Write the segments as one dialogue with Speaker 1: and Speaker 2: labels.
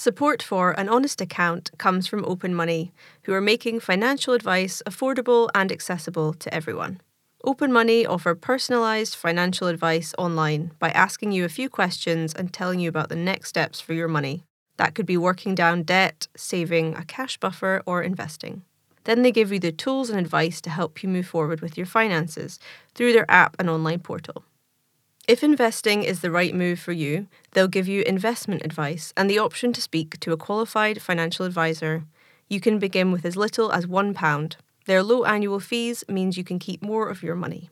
Speaker 1: Support for An Honest Account comes from Open Money, who are making financial advice affordable and accessible to everyone. Open Money offer personalised financial advice online by asking you a few questions and telling you about the next steps for your money. That could be working down debt, saving a cash buffer, or investing. Then they give you the tools and advice to help you move forward with your finances through their app and online portal. If investing is the right move for you, they'll give you investment advice and the option to speak to a qualified financial advisor. You can begin with as little as £1. Their low annual fees means you can keep more of your money.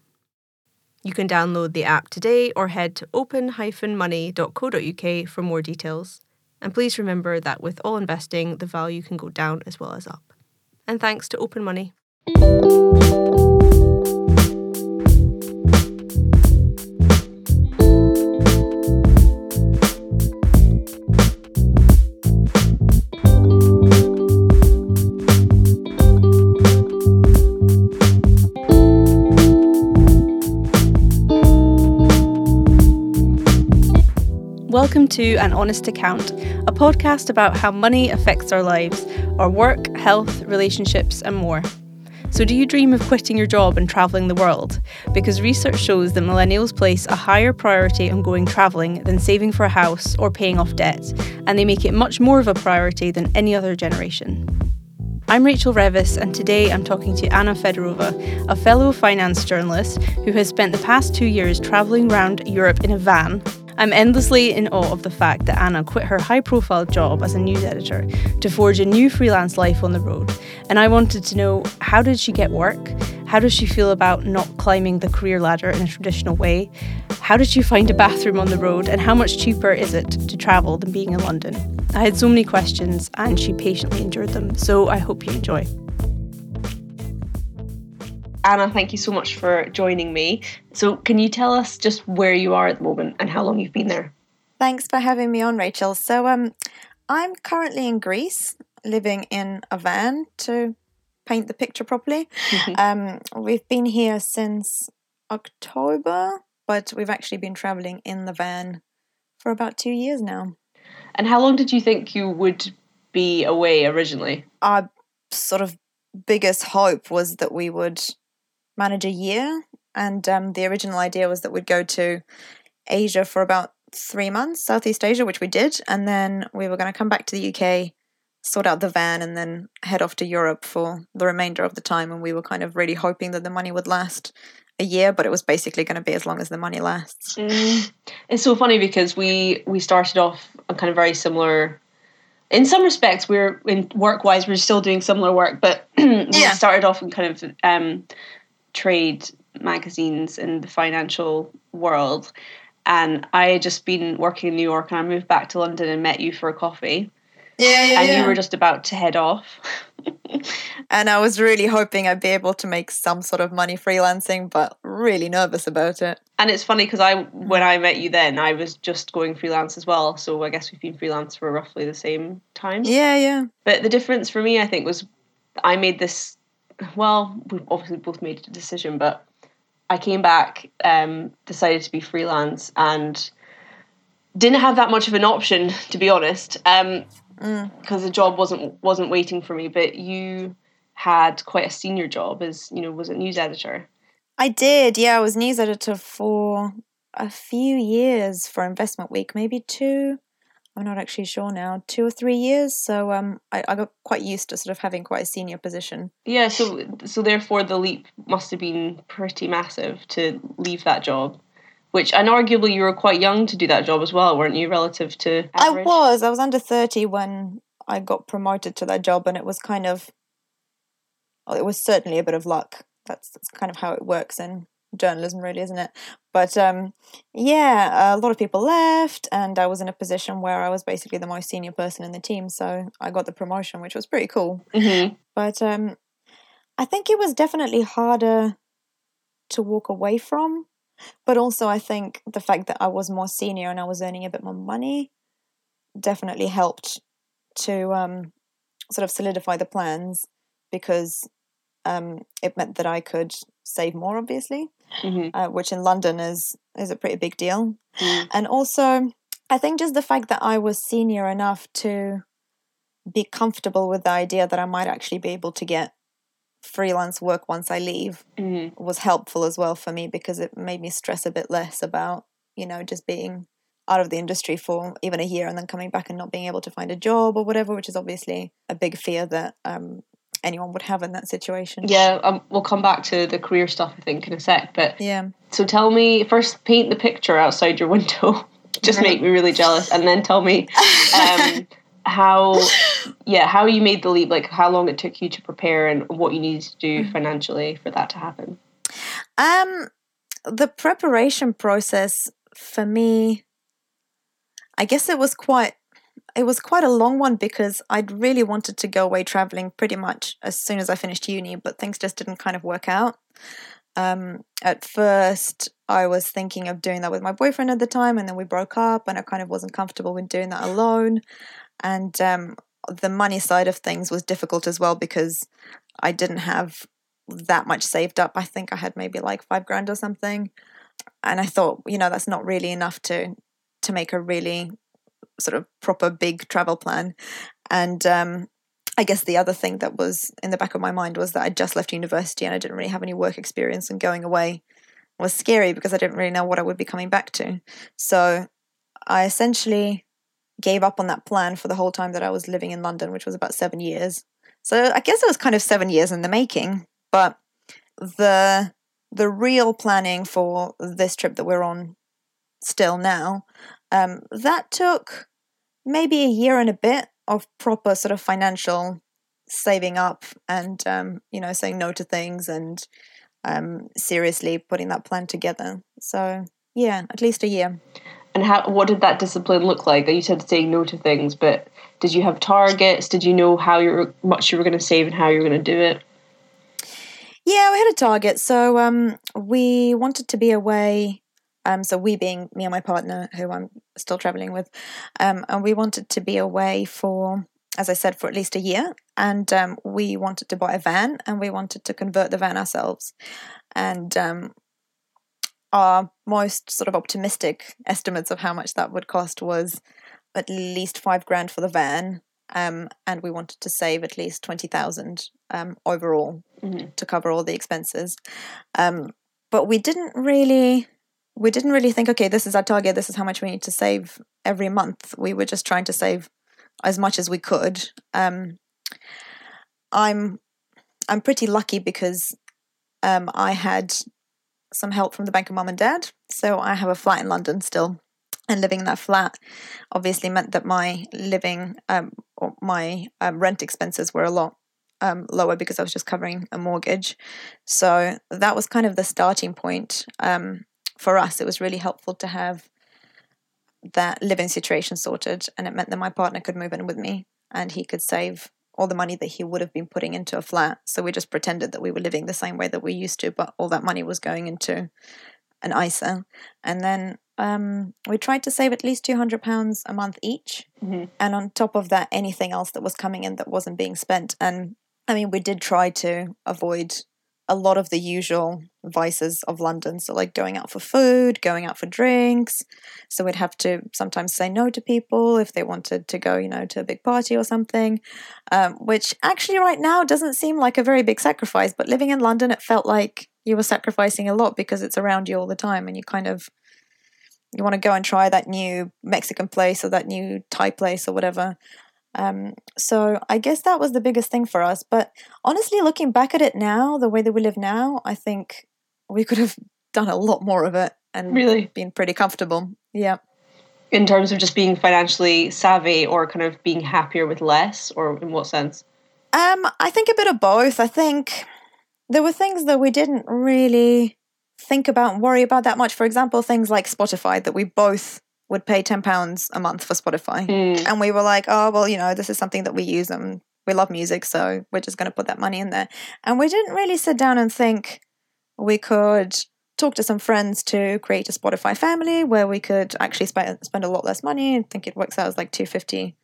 Speaker 1: You can download the app today or head to open-money.co.uk for more details. And please remember that with all investing, the value can go down as well as up. And thanks to Open Money. Welcome to An Honest Account, a podcast about how money affects our lives, our work, health, relationships, and more. So, do you dream of quitting your job and travelling the world? Because research shows that millennials place a higher priority on going travelling than saving for a house or paying off debt, and they make it much more of a priority than any other generation. I'm Rachel Revesz, and today I'm talking to Anna Fedorova, a fellow finance journalist who has spent the past two years travelling around Europe in a van I'm endlessly in awe of the fact that Anna quit her high profile job as a news editor to forge a new freelance life on the road. And I wanted to know how did she get work? How does she feel about not climbing the career ladder in a traditional way? How did she find a bathroom on the road? And how much cheaper is it to travel than being in London? I had so many questions and she patiently endured them, so I hope you enjoy. Anna, thank you so much for joining me. So, can you tell us just where you are at the moment and how long you've been there?
Speaker 2: Thanks for having me on, Rachel. So, um, I'm currently in Greece, living in a van to paint the picture properly. um, we've been here since October, but we've actually been traveling in the van for about two years now.
Speaker 1: And how long did you think you would be away originally?
Speaker 2: Our sort of biggest hope was that we would manage a year. And um, the original idea was that we'd go to Asia for about three months, Southeast Asia, which we did. And then we were going to come back to the UK, sort out the van, and then head off to Europe for the remainder of the time. And we were kind of really hoping that the money would last a year, but it was basically going to be as long as the money lasts.
Speaker 1: Mm. It's so funny because we we started off on kind of very similar. In some respects, we're in work wise, we're still doing similar work, but we yeah. started off in kind of um, trade magazines in the financial world. And I had just been working in New York and I moved back to London and met you for a coffee.
Speaker 2: Yeah, yeah,
Speaker 1: and
Speaker 2: yeah.
Speaker 1: you were just about to head off.
Speaker 2: and I was really hoping I'd be able to make some sort of money freelancing, but really nervous about it.
Speaker 1: And it's funny because I, hmm. when I met you then, I was just going freelance as well. So I guess we've been freelance for roughly the same time.
Speaker 2: Yeah, yeah.
Speaker 1: But the difference for me, I think, was I made this well, we've obviously both made a decision, but I came back, um, decided to be freelance, and didn't have that much of an option, to be honest, because um, mm. the job wasn't wasn't waiting for me. But you had quite a senior job as you know, was a news editor.
Speaker 2: I did, yeah. I was news editor for a few years for Investment Week, maybe two. I'm not actually sure now, two or three years. So um, I, I got quite used to sort of having quite a senior position.
Speaker 1: Yeah, so so therefore the leap must have been pretty massive to leave that job. Which and arguably you were quite young to do that job as well, weren't you, relative to average?
Speaker 2: I was. I was under thirty when I got promoted to that job, and it was kind of. Well, it was certainly a bit of luck. That's that's kind of how it works in journalism, really, isn't it? But um, yeah, a lot of people left, and I was in a position where I was basically the most senior person in the team. So I got the promotion, which was pretty cool.
Speaker 1: Mm-hmm.
Speaker 2: But um, I think it was definitely harder to walk away from. But also, I think the fact that I was more senior and I was earning a bit more money definitely helped to um, sort of solidify the plans because um, it meant that I could save more, obviously,
Speaker 1: mm-hmm.
Speaker 2: uh, which in London is is a pretty big deal.
Speaker 1: Mm.
Speaker 2: And also, I think just the fact that I was senior enough to be comfortable with the idea that I might actually be able to get freelance work once I leave
Speaker 3: Mm-hmm.
Speaker 2: was helpful as well for me because it made me stress a bit less about, you know, just being out of the industry for even a year and then coming back and not being able to find a job or whatever, which is obviously a big fear that um, anyone would have in that situation.
Speaker 3: Yeah, um, we'll come back to the career stuff, I think, in a sec. But
Speaker 2: Yeah.
Speaker 3: so tell me first, paint the picture outside your window. Just make me really jealous, and then tell me um, how, yeah, how you made the leap. Like how long it took you to prepare, and what you needed to do financially for that to happen.
Speaker 2: Um, the preparation process for me, I guess it was quite, it was quite a long one because I'd really wanted to go away traveling pretty much as soon as I finished uni, but things just didn't kind of work out. Um, at first, I was thinking of doing that with my boyfriend at the time, and then we broke up, and I kind of wasn't comfortable with doing that alone. And um, the money side of things was difficult as well because I didn't have that much saved up. I think I had maybe like five grand or something. And I thought, you know, that's not really enough to to make a really sort of proper big travel plan. And um, I guess the other thing that was in the back of my mind was that I'd just left university and I didn't really have any work experience, and going away was scary because I didn't really know what I would be coming back to. So I essentially gave up on that plan for the whole time that I was living in London, which was about seven years. So I guess it was kind of seven years in the making, but the the real planning for this trip that we're on still now, um, that took maybe a year and a bit of proper sort of financial saving up and um, you know saying no to things and um, seriously putting that plan together. So yeah, at least a year.
Speaker 3: And how? What did that discipline look like? You said saying no to things, but did you have targets? Did you know how you much you were going to save and how you were going to do it?
Speaker 2: Yeah, we had a target. So um, we wanted to be away. Um, so we being me and my partner, who I'm still traveling with, um, and we wanted to be away for, as I said, for at least a year. And um, we wanted to buy a van, and we wanted to convert the van ourselves. And um, our most sort of optimistic estimates of how much that would cost was at least five grand for the van, um, and we wanted to save at least twenty thousand um, overall
Speaker 3: Mhm.
Speaker 2: to cover all the expenses. Um, but we didn't really, we didn't really think, okay, this is our target. This is how much we need to save every month. We were just trying to save as much as we could. Um, I'm, I'm pretty lucky because um, I had some help from the bank of mum and dad. So I have a flat in London still. And living in that flat obviously meant that my living, um, or my um, rent expenses were a lot um, lower because I was just covering a mortgage. So that was kind of the starting point um, for us. It was really helpful to have that living situation sorted, and it meant that my partner could move in with me and he could save all the money that he would have been putting into a flat. So we just pretended that we were living the same way that we used to, but all that money was going into an ISA. And then um, we tried to save at least £200 a month each
Speaker 3: Mhm.
Speaker 2: and on top of that anything else that was coming in that wasn't being spent and i mean we did try to avoid a lot of the usual vices of london so like going out for food going out for drinks so we'd have to sometimes say no to people if they wanted to go you know to a big party or something um, which actually right now doesn't seem like a very big sacrifice but living in london it felt like you were sacrificing a lot because it's around you all the time and you kind of you want to go and try that new Mexican place or that new Thai place or whatever. Um, so I guess that was the biggest thing for us. But honestly, looking back at it now, the way that we live now, I think we could have done a lot more of it and
Speaker 3: Really?
Speaker 2: been pretty comfortable. Yeah.
Speaker 3: In terms of just being financially savvy or kind of being happier with less, or in what sense?
Speaker 2: Um, I think a bit of both. I think there were things that we didn't really think about and worry about that much. For example, things like Spotify that we both would pay ten pounds a month for Spotify.
Speaker 3: Mm.
Speaker 2: and we were like, oh well, you know, this is something that we use and we love music, so we're just going to put that money in there. And we didn't really sit down and think we could talk to some friends to create a Spotify family where we could actually spend spend a lot less money. I think it works out as like two fifty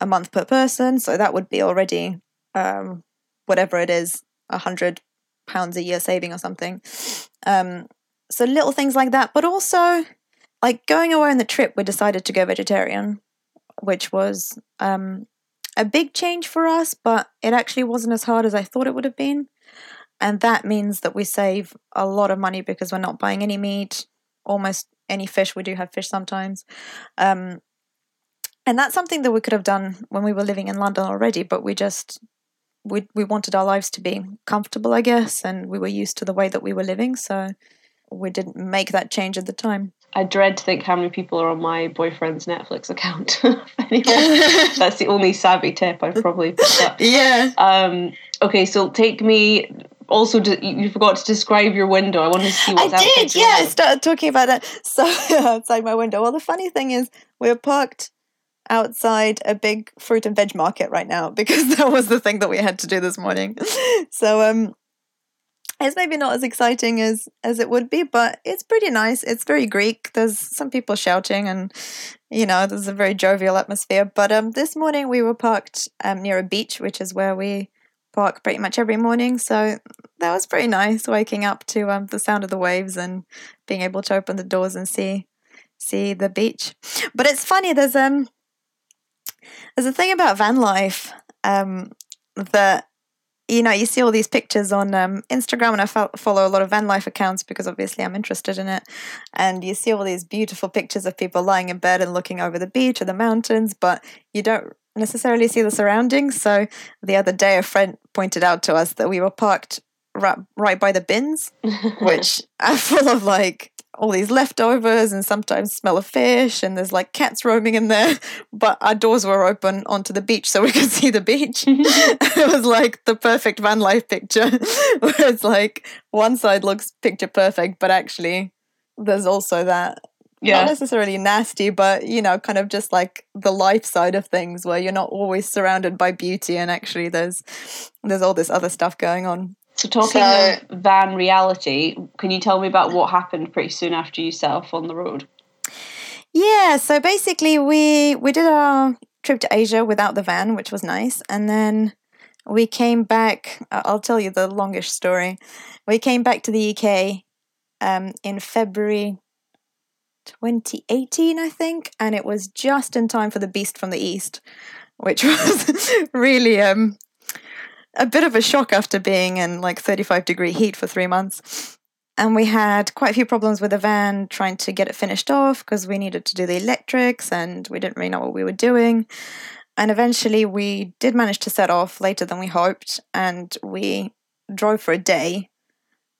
Speaker 2: a month per person, so that would be already um, whatever it is, a hundred pounds a year saving or something. Um, so little things like that, but also like going away on the trip, we decided to go vegetarian, which was um, a big change for us, but it actually wasn't as hard as I thought it would have been. And that means that we save a lot of money because we're not buying any meat, almost any fish. We do have fish sometimes. Um, and that's something that we could have done when we were living in London already, but we just we we wanted our lives to be comfortable, I guess, and we were used to the way that we were living, so we didn't make that change at the time.
Speaker 3: I dread to think how many people are on my boyfriend's Netflix account. that's the only savvy tip I've probably picked up.
Speaker 2: Yeah.
Speaker 3: Um, okay, so take me. Also, you forgot to describe your window. I wanted to see what's
Speaker 2: I did. Yeah, I started talking about it. So outside my window. Well, the funny thing is, we're parked outside a big fruit and veg market right now because that was the thing that we had to do this morning. So um it's maybe not as exciting as as it would be, but it's pretty nice. It's very Greek. There's some people shouting, and you know, there's a very jovial atmosphere. But um, this morning we were parked um, near a beach, which is where we park pretty much every morning. So that was pretty nice, waking up to um, the sound of the waves and being able to open the doors and see see the beach. But it's funny. There's um there's a thing about van life um that you know, you see all these pictures on um, Instagram, and I fo- follow a lot of van life accounts because obviously I'm interested in it. And you see all these beautiful pictures of people lying in bed and looking over the beach or the mountains, but you don't necessarily see the surroundings. So the other day, a friend pointed out to us that we were parked right, right by the bins, which are full of like all these leftovers and sometimes smell of fish and there's like cats roaming in there but our doors were open onto the beach so we could see the beach. It was like the perfect van life picture. Where it's like one side looks picture perfect but actually there's also that yeah. not necessarily nasty but you know kind of just like the life side of things where you're not always surrounded by beauty and actually there's there's all this other stuff going on
Speaker 3: so, talking so, of van reality, can you tell me about what happened pretty soon after you set off on the road?
Speaker 2: Yeah, so basically, we we did our trip to Asia without the van, which was nice, and then we came back. I'll tell you the longish story. We came back to the UK um, in February 2018, I think, and it was just in time for the Beast from the East, which was really um, a bit of a shock after being in like 35 degree heat for three months. And we had quite a few problems with the van trying to get it finished off because we needed to do the electrics and we didn't really know what we were doing. And eventually we did manage to set off later than we hoped. And we drove for a day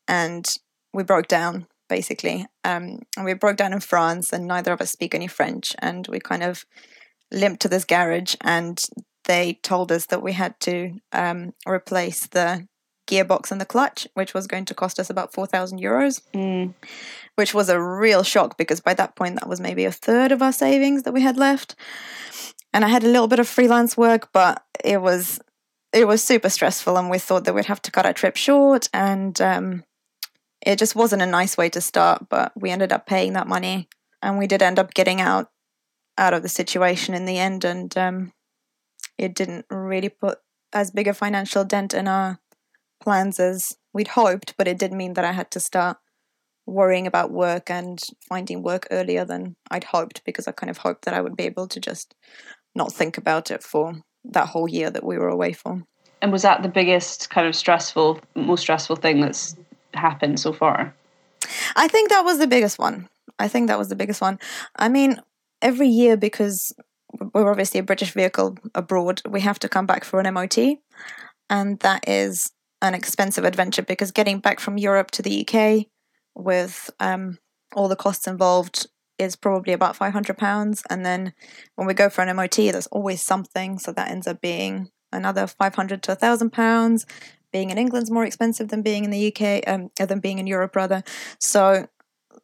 Speaker 2: and we broke down basically. Um, and we broke down in France and neither of us speak any French. And we kind of limped to this garage and they told us that we had to um, replace the gearbox and the clutch, which was going to cost us about 4,000 euros, mm. which was a real shock because by that point, that was maybe a third of our savings that we had left. And I had a little bit of freelance work, but it was it was super stressful, and we thought that we'd have to cut our trip short, and um, it just wasn't a nice way to start. But we ended up paying that money, and we did end up getting out out of the situation in the end, and um, it didn't really put as big a financial dent in our plans as we'd hoped, but it did mean that I had to start worrying about work and finding work earlier than I'd hoped because I kind of hoped that I would be able to just not think about it for that whole year that we were away for.
Speaker 3: And was that the biggest kind of stressful, most stressful thing that's happened so far?
Speaker 2: I think that was the biggest one. I think that was the biggest one. I mean, every year because we're obviously a British vehicle abroad, we have to come back for an MOT. And that is an expensive adventure because getting back from Europe to the UK with um, all the costs involved is probably about £500. And then when we go for an MOT, there's always something. So that ends up being another 500 to £1,000. Being in England's more expensive than being in the UK, um, than being in Europe, rather. So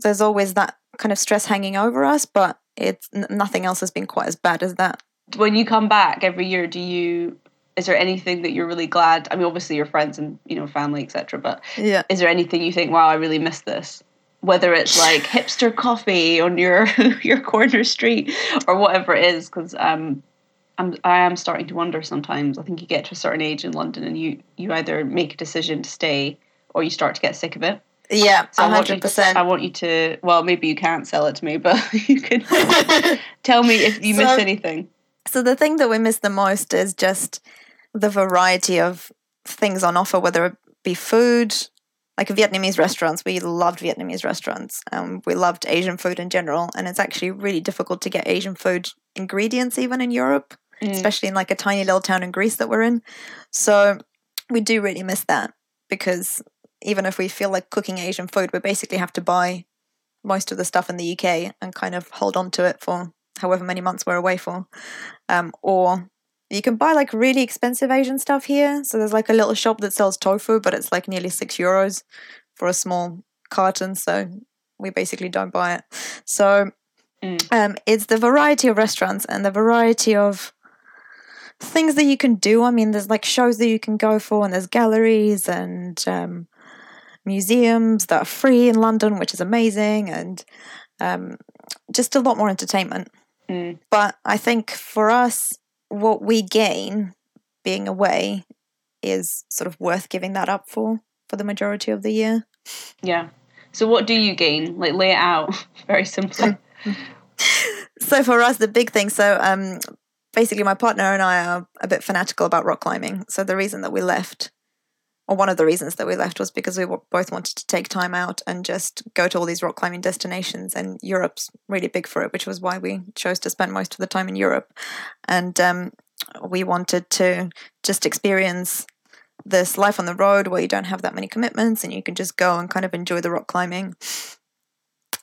Speaker 2: there's always that kind of stress hanging over us. But it's nothing else has been quite as bad as that.
Speaker 3: When you come back every year, do you? Is there anything that you're really glad? I mean, obviously your friends and you know family, etc. But
Speaker 2: yeah,
Speaker 3: is there anything you think, wow, I really miss this? Whether it's like hipster coffee on your your corner street or whatever it is, because um, I'm I am starting to wonder sometimes. I think you get to a certain age in London and you you either make a decision to stay or you start to get sick of it.
Speaker 2: Yeah,
Speaker 3: So I want, you,
Speaker 2: hundred percent.
Speaker 3: I want you to. Well, maybe you can't sell it to me, but you can tell me if you miss anything.
Speaker 2: So the thing that we miss the most is just the variety of things on offer, whether it be food, like Vietnamese restaurants. We loved Vietnamese restaurants. Um, we loved Asian food in general, and it's actually really difficult to get Asian food ingredients even in Europe,
Speaker 3: Mm.
Speaker 2: especially in like a tiny little town in Greece that we're in. So we do really miss that because even if we feel like cooking Asian food, we basically have to buy most of the stuff in the UK and kind of hold on to it for however many months we're away for. Um, or you can buy like really expensive Asian stuff here. So there's like a little shop that sells tofu, but it's like nearly six euros for a small carton. So we basically don't buy it. So
Speaker 3: Mm.
Speaker 2: um, it's the variety of restaurants and the variety of things that you can do. I mean, there's like shows that you can go for, and there's galleries and um, museums that are free in London, which is amazing, and um, just a lot more entertainment.
Speaker 3: Mm.
Speaker 2: But I think for us, what we gain being away is sort of worth giving that up for for the majority of the year.
Speaker 3: Yeah. So what do you gain? Like lay it out very simply.
Speaker 2: So for us, the big thing. So um, basically, my partner and I are a bit fanatical about rock climbing. So the reason that we left, or one of the reasons that we left, was because we both wanted to take time out and just go to all these rock climbing destinations. And Europe's really big for it, which was why we chose to spend most of the time in Europe. And um, we wanted to just experience this life on the road where you don't have that many commitments and you can just go and kind of enjoy the rock climbing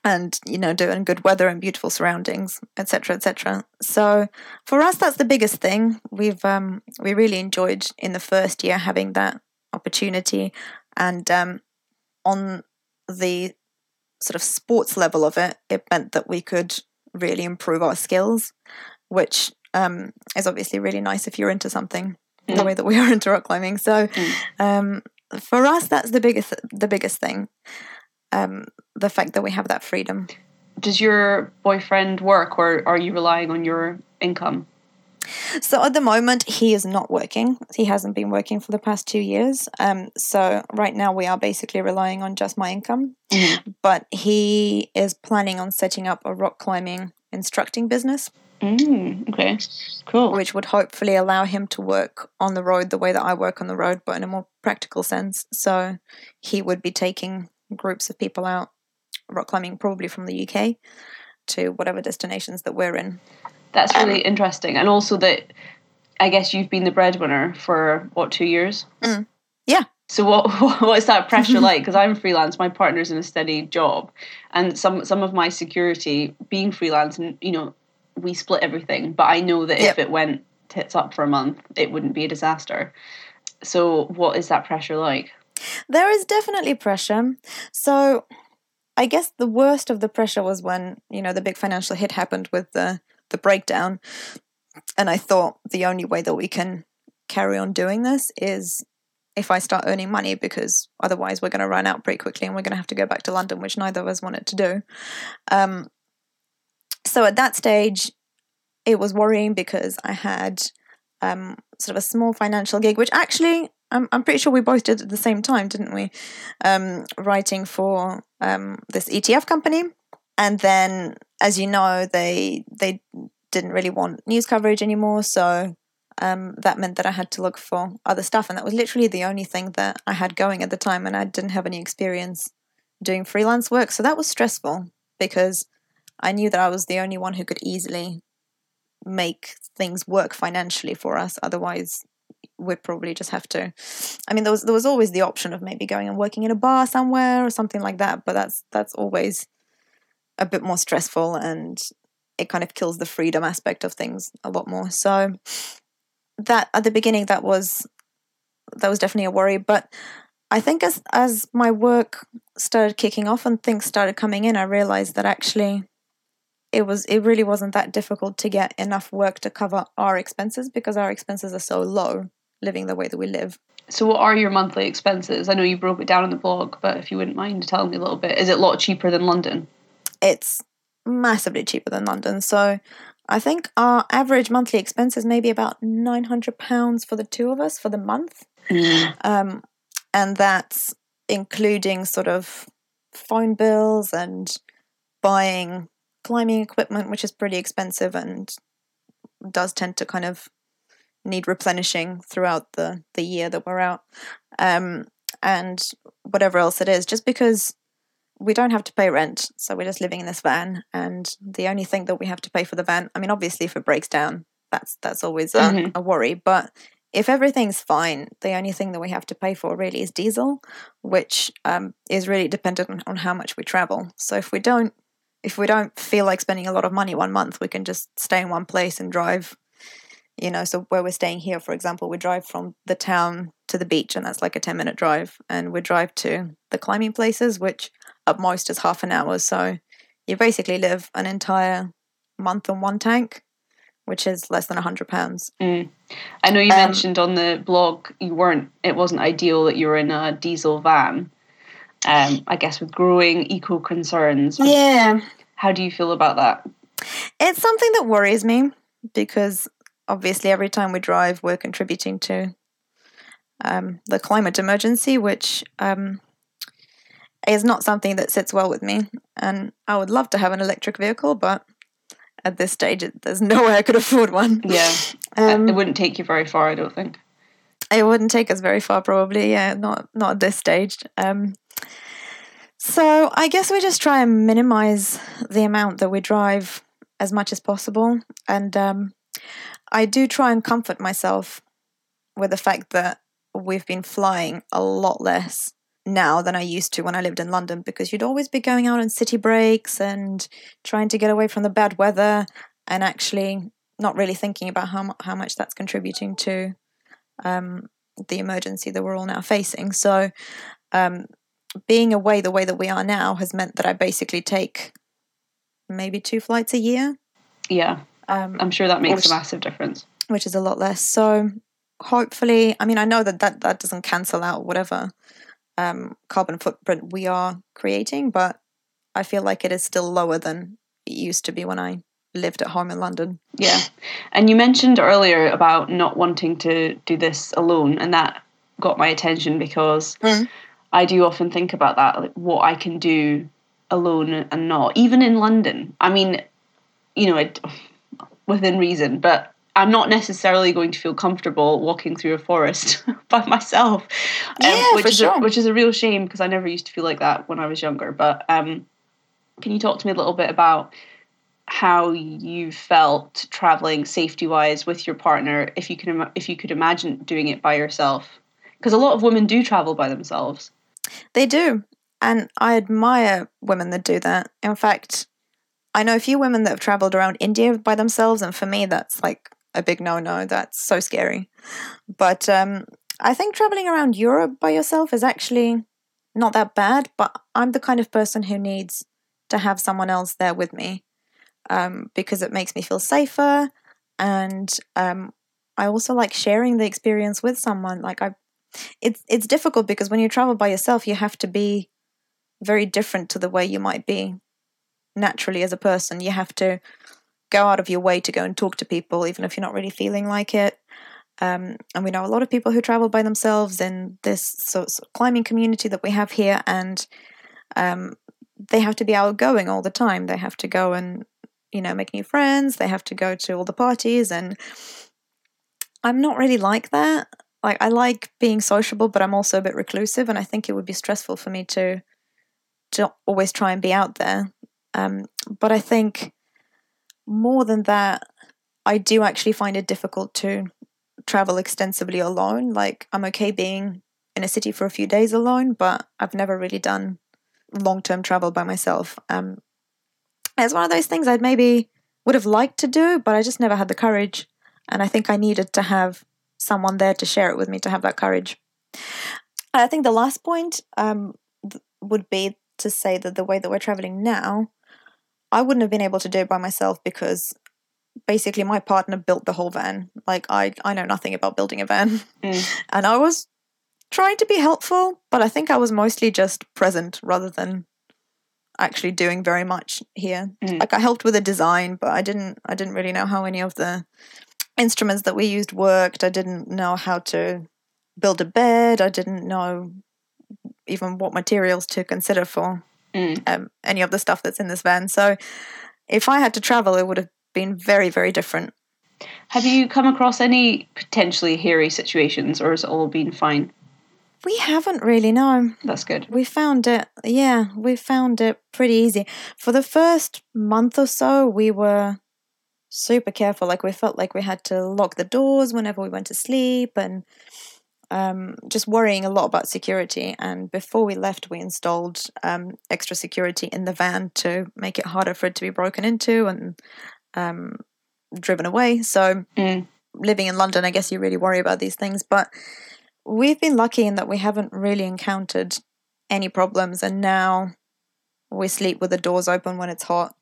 Speaker 2: and you know do it in good weather and beautiful surroundings etc etc so for us that's the biggest thing we've um we really enjoyed in the first year having that opportunity and um on the sort of sports level of it it meant that we could really improve our skills which um is obviously really nice if you're into something the
Speaker 3: Mm.
Speaker 2: way that we are into rock climbing so
Speaker 3: Mm.
Speaker 2: um for us that's the biggest the biggest thing um the fact that we have that freedom
Speaker 3: Does your boyfriend work or are you relying on your income?
Speaker 2: So at the moment, he is not working. He hasn't been working for the past two years. Um, so right now, we are basically relying on just my income.
Speaker 3: Mhm.
Speaker 2: But he is planning on setting up a rock climbing instructing business,
Speaker 3: Mm, okay. Cool.
Speaker 2: which would hopefully allow him to work on the road the way that I work on the road, but in a more practical sense. So he would be taking groups of people out rock climbing, probably from the UK, to whatever destinations that we're in.
Speaker 3: That's really interesting. And also that I guess you've been the breadwinner for what, two years?
Speaker 2: Mm. Yeah.
Speaker 3: So what what is that pressure like? Because I'm freelance, my partner's in a steady job, and some some of my security being freelance, and you know, we split everything. But I know that if it went tits up for a month, it wouldn't be a disaster. So what is that pressure like?
Speaker 2: There is definitely pressure. So I guess the worst of the pressure was when, you know, the big financial hit happened with the the breakdown. And I thought the only way that we can carry on doing this is if I start earning money because otherwise we're going to run out pretty quickly and we're going to have to go back to London, which neither of us wanted to do. Um, so at that stage, it was worrying because I had um, sort of a small financial gig, which actually I'm, I'm pretty sure we both did at the same time, didn't we? Um, writing for um, this ETF company, and then, as you know, they they didn't really want news coverage anymore, so um, that meant that I had to look for other stuff, and that was literally the only thing that I had going at the time, and I didn't have any experience doing freelance work, so that was stressful because I knew that I was the only one who could easily make things work financially for us. Otherwise, we'd probably just have to. I mean, there was there was always the option of maybe going and working in a bar somewhere or something like that, but that's that's always a bit more stressful and it kind of kills the freedom aspect of things a lot more. So that at the beginning that was that was definitely a worry, but I think as as my work started kicking off and things started coming in, I realized that actually it was it really wasn't that difficult to get enough work to cover our expenses because our expenses are so low living the way that we live.
Speaker 3: So what are your monthly expenses? I know you broke it down in the blog, but if you wouldn't mind telling me a little bit, is it a lot cheaper than London?
Speaker 2: It's massively cheaper than London. So I think our average monthly expense is maybe about nine hundred pounds for the two of us for the month. Um, and that's including sort of phone bills and buying climbing equipment, which is pretty expensive and does tend to kind of need replenishing throughout the, the year that we're out. Um, and whatever else it is, just because we don't have to pay rent. So we're just living in this van. And the only thing that we have to pay for the van, I mean, obviously, if it breaks down, that's that's always a,
Speaker 3: Mhm.
Speaker 2: a worry. But if everything's fine, the only thing that we have to pay for really is diesel, which um, is really dependent on, on how much we travel. So if we don't if we don't feel like spending a lot of money one month, we can just stay in one place and drive. You know, so where we're staying here, for example, we drive from the town to the beach, and that's like a 10 minute drive. And we drive to the climbing places, which at most is half an hour. So you basically live an entire month on one tank, which is less than 100 pounds.
Speaker 3: Mm. I know you
Speaker 2: Um,
Speaker 3: mentioned on the blog you weren't. It wasn't ideal that you were in a diesel van. Um, I guess with growing eco concerns.
Speaker 2: Yeah.
Speaker 3: How do you feel about that?
Speaker 2: It's something that worries me because obviously every time we drive, we're contributing to um, the climate emergency, which um, is not something that sits well with me. And I would love to have an electric vehicle, but at this stage, it, there's no way I could afford one.
Speaker 3: Yeah,
Speaker 2: Um,
Speaker 3: it wouldn't take you very far. I don't think.
Speaker 2: it wouldn't take us very far, probably. Yeah, not not at this stage. Um, so I guess we just try and minimize the amount that we drive as much as possible, and um, I do try and comfort myself with the fact that we've been flying a lot less now than I used to when I lived in London because you'd always be going out on city breaks and trying to get away from the bad weather and actually not really thinking about how how much that's contributing to um, the emergency that we're all now facing. So, um, being away the way that we are now has meant that I basically take maybe two flights a year,
Speaker 3: Yeah,
Speaker 2: um,
Speaker 3: I'm sure that makes
Speaker 2: Which-
Speaker 3: a massive difference.
Speaker 2: which is a lot less. So, hopefully, I mean, I know that that, that doesn't cancel out whatever um, carbon footprint we are creating, but I feel like it is still lower than it used to be when I lived at home in London.
Speaker 3: Yeah. And you mentioned earlier about not wanting to do this alone, and that got my attention because
Speaker 2: Mm.
Speaker 3: I do often think about that, like what I can do alone and not, even in London. I mean, you know, it, within reason, but I'm not necessarily going to feel comfortable walking through a forest by myself. um,
Speaker 2: Yeah,
Speaker 3: which
Speaker 2: for
Speaker 3: is
Speaker 2: sure.
Speaker 3: A, which is a real shame because I never used to feel like that when I was younger. But um, can you talk to me a little bit about how you felt traveling safety wise with your partner if you can if you could imagine doing it by yourself because a lot of women do travel by themselves
Speaker 2: They do. And I admire women that do that. In fact, I know a few women that have traveled around India by themselves, and for me, that's like a big no no. That's so scary. But um, I think traveling around Europe by yourself is actually not that bad, but I'm the kind of person who needs to have someone else there with me um, because it makes me feel safer. And um, I also like sharing the experience with someone. Like, I it's it's difficult because when you travel by yourself you have to be very different to the way you might be naturally as a person you have to go out of your way to go and talk to people even if you're not really feeling like it. Um, and we know a lot of people who travel by themselves in this sort of climbing community that we have here and um, they have to be outgoing all the time. They have to go and you know make new friends. They have to go to all the parties and i'm not really like that. Like I like being sociable, but I'm also a bit reclusive, and I think it would be stressful for me to to always try and be out there. Um, but I think more than that, I do actually find it difficult to travel extensively alone. Like I'm okay being in a city for a few days alone, but I've never really done long term travel by myself. Um, it's one of those things I'd maybe would have liked to do, but I just never had the courage, and I think I needed to have someone there to share it with me to have that courage. I think the last point um, th- would be to say that the way that we're traveling now, I wouldn't have been able to do it by myself because basically my partner built the whole van. Like I, I know nothing about building a van,
Speaker 3: Mm.
Speaker 2: and I was trying to be helpful, but I think I was mostly just present rather than actually doing very much here.
Speaker 3: Mm.
Speaker 2: Like I helped with the design, but I didn't, I didn't really know how any of the instruments that we used worked. I didn't know how to build a bed. I didn't know even what materials to consider for
Speaker 3: Mm.
Speaker 2: um, any of the stuff that's in this van. So if I had to travel, it would have been very, very different.
Speaker 3: Have you come across any potentially hairy situations, or has it all been fine?
Speaker 2: We haven't really, no.
Speaker 3: That's good.
Speaker 2: We found it, yeah, we found it pretty easy. For the first month or so, we were super careful. Like, we felt like we had to lock the doors whenever we went to sleep and um, just worrying a lot about security. And before we left, we installed um, extra security in the van to make it harder for it to be broken into and um, driven away. So,
Speaker 3: Mm.
Speaker 2: living in London, I guess you really worry about these things. But we've been lucky in that we haven't really encountered any problems. And now we sleep with the doors open when it's hot.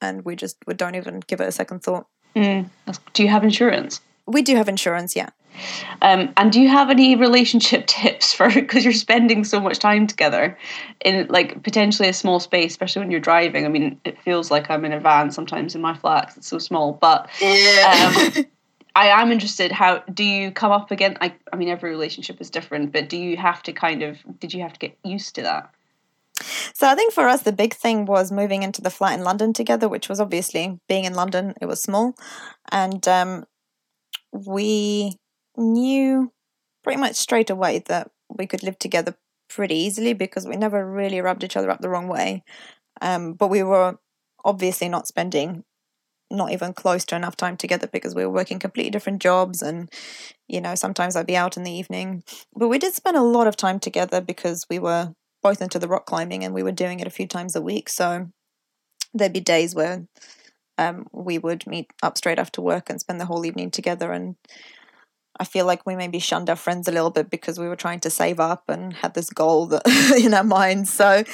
Speaker 2: And we just we don't even give it a second thought.
Speaker 3: Mm. Do you have insurance?
Speaker 2: We do have insurance, yeah.
Speaker 3: Um, and do you have any relationship tips for because you're spending so much time together in like potentially a small space, especially when you're driving? I mean, it feels like I'm in a van sometimes in my flat it's so small. But um, I am interested. How do you come up again? I, I mean, every relationship is different, but do you have to kind of did you have to get used to that?
Speaker 2: So I think for us, the big thing was moving into the flat in London together, which was obviously being in London, it was small. And um, we knew pretty much straight away that we could live together pretty easily because we never really rubbed each other up the wrong way. Um, but we were obviously not spending not even close to enough time together because we were working completely different jobs and you know sometimes I'd be out in the evening but we did spend a lot of time together because we were both into the rock climbing and we were doing it a few times a week so there'd be days where um, we would meet up straight after work and spend the whole evening together and I feel like we maybe shunned our friends a little bit because we were trying to save up and had this goal that in our minds. So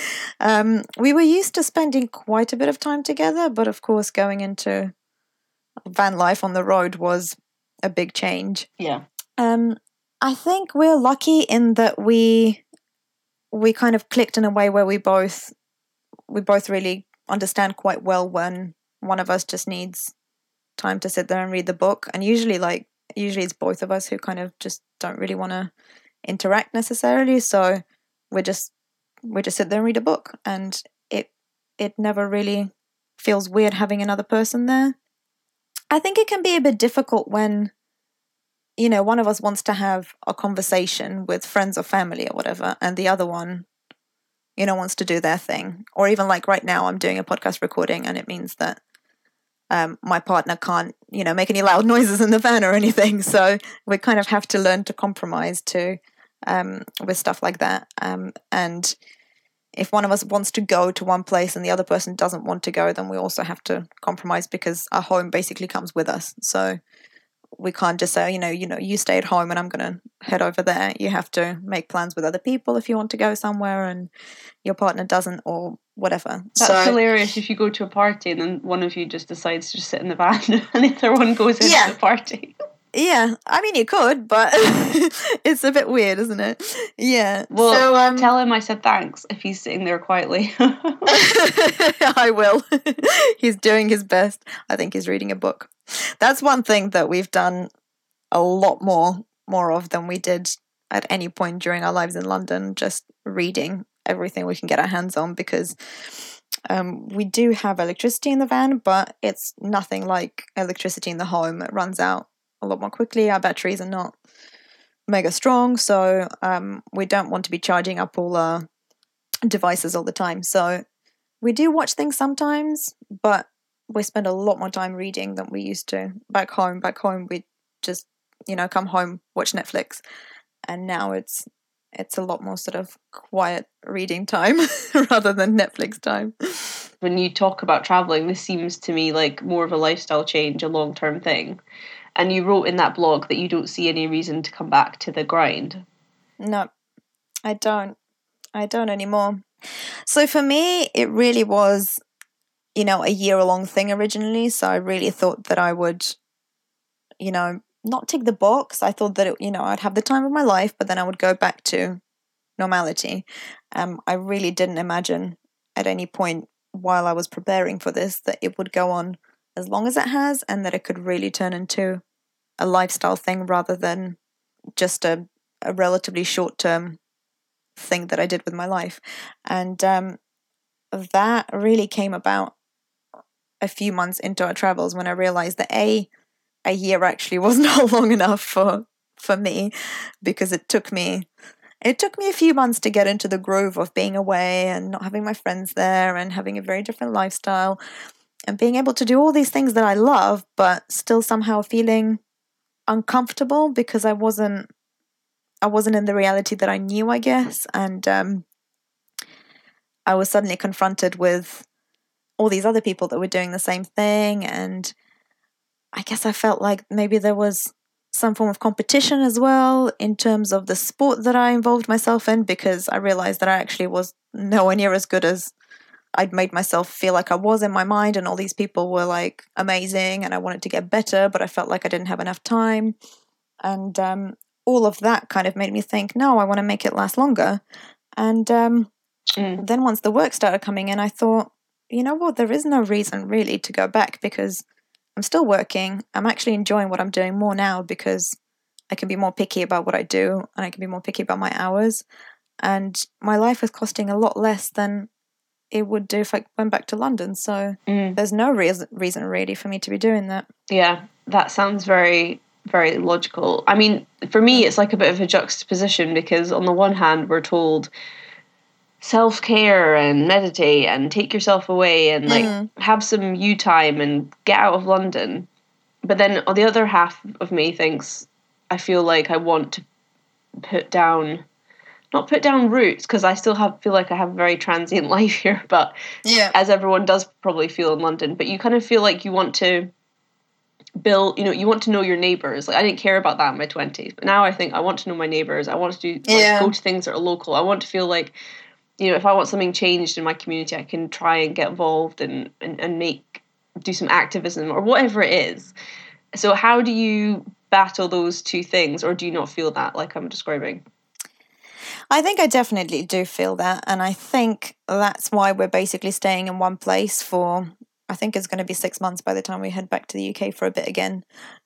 Speaker 2: um, we were used to spending quite a bit of time together, but of course, going into van life on the road was a big change.
Speaker 3: Yeah.
Speaker 2: Um, I think we're lucky in that we we kind of clicked in a way where we both we both really understand quite well when one of us just needs time to sit there and read the book, and usually like usually it's both of us who kind of just don't really want to interact necessarily. So we just we just sit there and read a book, and it it never really feels weird having another person there. I think it can be a bit difficult when you know one of us wants to have a conversation with friends or family or whatever, and the other one you know wants to do their thing, or even like right now I'm doing a podcast recording, and it means that um, my partner can't, you know, make any loud noises in the van or anything. So we kind of have to learn to compromise too um, with stuff like that. Um, and if one of us wants to go to one place and the other person doesn't want to go, then we also have to compromise because our home basically comes with us. So we can't just say, you know, you know, you stay at home and I'm going to head over there. You have to make plans with other people if you want to go somewhere, and your partner doesn't, or whatever.
Speaker 3: That's
Speaker 2: so,
Speaker 3: hilarious if you go to a party and then one of you just decides to just sit in the van and the other one goes into
Speaker 2: Yeah.
Speaker 3: the party.
Speaker 2: Yeah, I mean you could, but it's a bit weird, isn't it? Yeah.
Speaker 3: Well,
Speaker 2: so um,
Speaker 3: Tell him I said thanks if he's sitting there quietly.
Speaker 2: I will. he's doing his best. I think he's reading a book. That's one thing that we've done a lot more more of than we did at any point during our lives in London. Just reading everything we can get our hands on because um, we do have electricity in the van, but it's nothing like electricity in the home. It runs out a lot more quickly. Our batteries are not mega strong, so um, we don't want to be charging up all our devices all the time. So we do watch things sometimes, but we spend a lot more time reading than we used to back home. Back home, we just you know come home, watch Netflix, and now it's it's a lot more sort of quiet reading time rather than Netflix time.
Speaker 3: when you talk about traveling, this seems to me like more of a lifestyle change, a long term thing. And you wrote in that blog that you don't see any reason to come back to the grind.
Speaker 2: No, I don't. I don't anymore. So for me, it really was, you know, a year long thing originally. So I really thought that I would, you know, not tick the box. I thought that, it, you know, I'd have the time of my life, but then I would go back to normality. Um, I really didn't imagine at any point while I was preparing for this that it would go on as long as it has and that it could really turn into a lifestyle thing rather than just a, a relatively short term thing that I did with my life. And um, that really came about a few months into our travels when I realized that a a year actually was not long enough for for me because it took me it took me a few months to get into the groove of being away and not having my friends there and having a very different lifestyle and being able to do all these things that I love but still somehow feeling uncomfortable because I wasn't I wasn't in the reality that I knew I guess. And um I was suddenly confronted with all these other people that were doing the same thing and I guess I felt like maybe there was some form of competition as well in terms of the sport that I involved myself in because I realized that I actually was nowhere near as good as I'd made myself feel like I was in my mind, and all these people were like amazing, and I wanted to get better, but I felt like I didn't have enough time. And um, all of that kind of made me think, no, I want to make it last longer. And um, mm. then once the work started coming in, I thought, you know what, there is no reason really to go back because I'm still working. I'm actually enjoying what I'm doing more now because I can be more picky about what I do and I can be more picky about my hours. And my life is costing a lot less than it would do if I went back to London. So mm. there's no reason reason really for me to be doing that.
Speaker 3: Yeah, that sounds very very logical. I mean, for me, it's like a bit of a juxtaposition because on the one hand, we're told self care and meditate and take yourself away and like mm. have some you time and get out of London. But then on the other half of me thinks I feel like I want to put down not put down roots because I still have feel like I have a very transient life here, but
Speaker 2: yeah,
Speaker 3: as everyone does probably feel in London, but you kind of feel like you want to build you know you want to know your neighbors like i didn't care about that in my 20s but now i think i want to know my neighbors i want to do like, yeah. go to things that are local i want to feel like you know, if I want something changed in my community, I can try and get involved and, and, and make do some activism or whatever it is. So how do you battle those two things or do you not feel that like I'm describing?
Speaker 2: I think I definitely do feel that and I think that's why we're basically staying in one place for I think it's going to be 6 months by the time we head back to the UK for a bit again.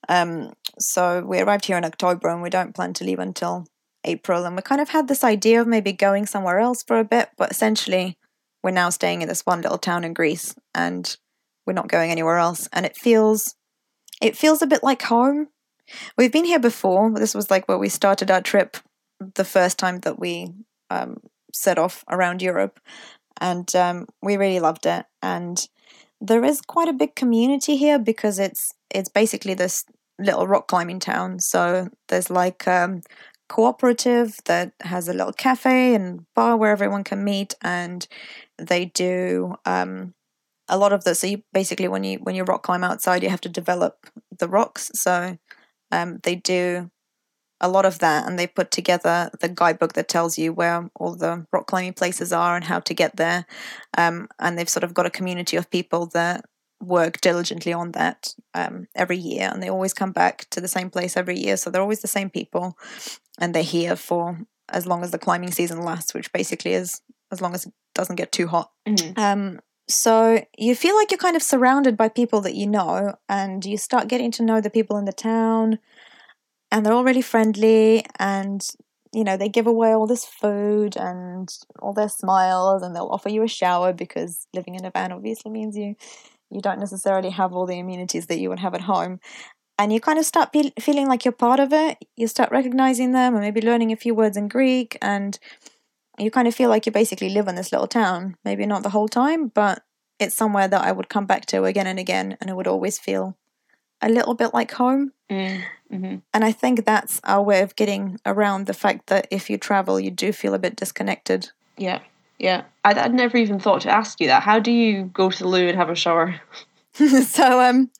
Speaker 2: Um, so we arrived here in October and we don't plan to leave until April, and we kind of had this idea of maybe going somewhere else for a bit, but essentially, we're now staying in this one little town in Greece, and we're not going anywhere else. And it feels, it feels a bit like home. We've been here before. This was like where we started our trip the first time that we um, set off around Europe, and um, we really loved it. And there is quite a big community here because it's it's basically this little rock climbing town. So there's like um, cooperative that has a little cafe and bar where everyone can meet, and they do um, a lot of this. So you basically, when you when you rock climb outside, you have to develop the rocks. So um, they do a lot of that, and they put together the guidebook that tells you where all the rock climbing places are and how to get there. Um, and they've sort of got a community of people that work diligently on that um, every year and they always come back to the same place every year so they're always the same people and they're here for as long as the climbing season lasts, which basically is as long as it doesn't get too hot. Mm-hmm. Um, so you feel like you're kind of surrounded by people that you know, and you start getting to know the people in the town, and they're all really friendly, and you know they give away all this food and all their smiles, and they'll offer you a shower because living in a van obviously means you you don't necessarily have all the amenities that you would have at home and you kind of start be- feeling like you're part of it. You start recognizing them, or maybe learning a few words in Greek, and you kind of feel like you basically live in this little town. Maybe not the whole time, but it's somewhere that I would come back to again and again, and it would always feel a little bit like home.
Speaker 3: Mm, mm-hmm.
Speaker 2: And I think that's our way of getting around the fact that if you travel, you do feel a bit disconnected.
Speaker 3: Yeah, yeah. I'd, I'd never even thought to ask you that. How do you go to the loo and have a shower?
Speaker 2: so, um,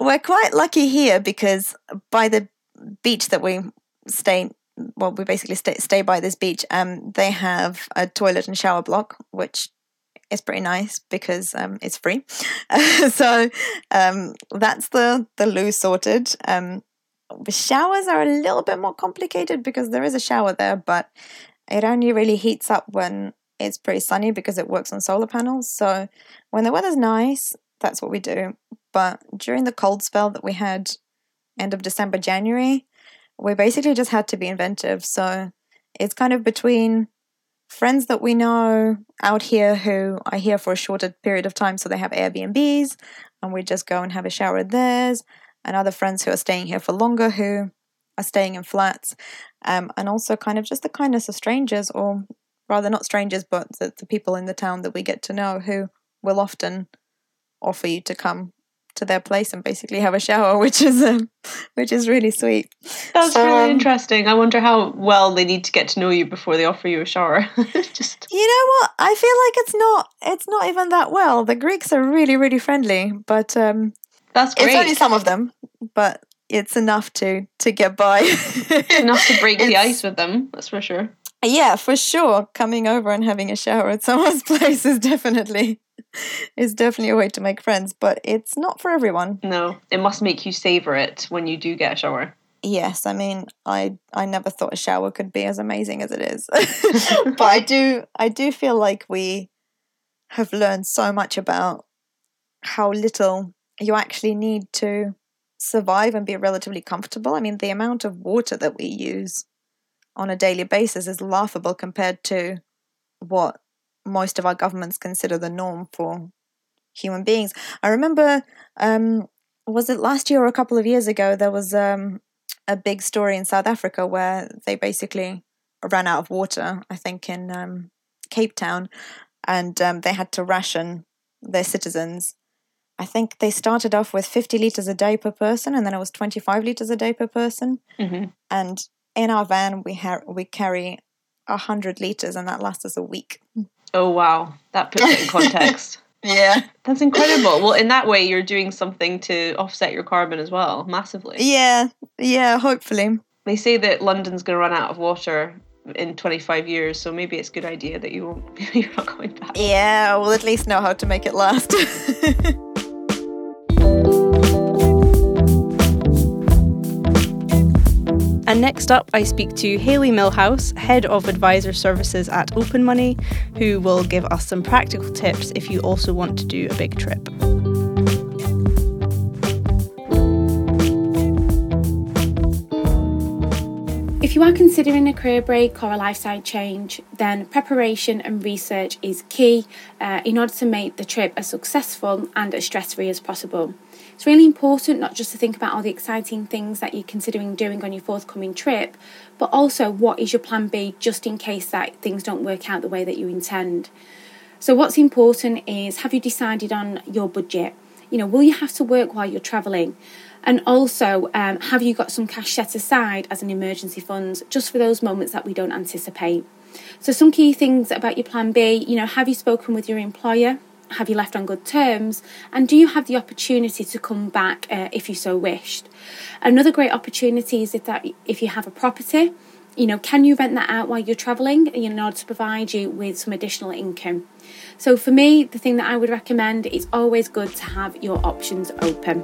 Speaker 2: we're quite lucky here because by the beach that we stay, well, we basically stay, stay by this beach. Um, they have a toilet and shower block, which is pretty nice because um, it's free. so um, that's the the loo sorted. Um, the showers are a little bit more complicated because there is a shower there, but it only really heats up when it's pretty sunny because it works on solar panels. So when the weather's nice, that's what we do. But during the cold spell that we had end of December, January, we basically just had to be inventive. So it's kind of between friends that we know out here who are here for a shorter period of time, so they have Airbnbs, and we just go and have a shower at theirs. And other friends who are staying here for longer who are staying in flats. Um, and also kind of just the kindness of strangers, or rather not strangers, but the, the people in the town that we get to know who will often offer you to come to their place and basically have a shower, which is um, which is really sweet.
Speaker 3: That's
Speaker 2: So,
Speaker 3: really
Speaker 2: um,
Speaker 3: interesting. I wonder how well they need to get to know you before they offer you a shower. Just
Speaker 2: You know what? I feel like it's not it's not even that well. The Greeks are really really friendly, but um,
Speaker 3: that's great.
Speaker 2: it's only some of them, but it's enough to to get by.
Speaker 3: enough to break the ice with them. That's for sure.
Speaker 2: Yeah, for sure. Coming over and having a shower at someone's place is definitely is definitely a way to make friends, but it's not for everyone.
Speaker 3: No, it must make you savor it when you do get a shower.
Speaker 2: Yes, I mean, I I never thought a shower could be as amazing as it is. but I do I do feel like we have learned so much about how little you actually need to survive and be relatively comfortable. I mean, the amount of water that we use on a daily basis is laughable compared to what most of our governments consider the norm for human beings. I remember um was it last year or a couple of years ago there was um a big story in South Africa where they basically ran out of water, I think in um, Cape Town, and um, they had to ration their citizens. I think they started off with 50 liters a day per person, and then it was 25 liters a day per person.
Speaker 3: hmm
Speaker 2: And in our van, we ha- we carry 100 liters, and that lasts us a week.
Speaker 3: Oh wow, that puts it in context.
Speaker 2: Yeah.
Speaker 3: That's incredible. Well, in that way, you're doing something to offset your carbon as well, massively.
Speaker 2: Yeah. Yeah, hopefully.
Speaker 3: They say that London's going to run out of water in 25 years, so maybe it's a good idea that you won't. You're not going back.
Speaker 2: Yeah, we'll at least know how to make it last.
Speaker 1: And next up, I speak to Hayley Millhouse, Head of Advisor Services at Open Money, who will give us some practical tips if you also want to do a big trip.
Speaker 4: If you are considering a career break or a lifestyle change, then preparation and research is key uh, in order to make the trip as successful and as stress free as possible. It's really important not just to think about all the exciting things that you're considering doing on your forthcoming trip, but also what is your plan B just in case that things don't work out the way that you intend. So, what's important is have you decided on your budget? You know, will you have to work while you're travelling? And also, um, have you got some cash set aside as an emergency fund just for those moments that we don't anticipate? So, some key things about your plan B you know, have you spoken with your employer? Have you left on good terms? And do you have the opportunity to come back uh, if you so wished? Another great opportunity is if, that, if you have a property, you know, can you rent that out while you're travelling in order to provide you with some additional income? So, for me, the thing that I would recommend is always good to have your options open.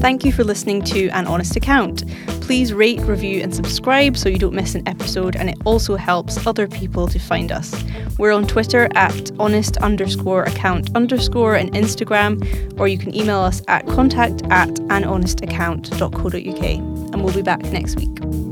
Speaker 1: Thank you for listening to An Honest Account. Please rate, review, and subscribe so you don't miss an episode, and it also helps other people to find us. We're on Twitter at honest underscore account underscore and Instagram, or you can email us at contact at anhonestaccount.co.uk. And we'll be back next week.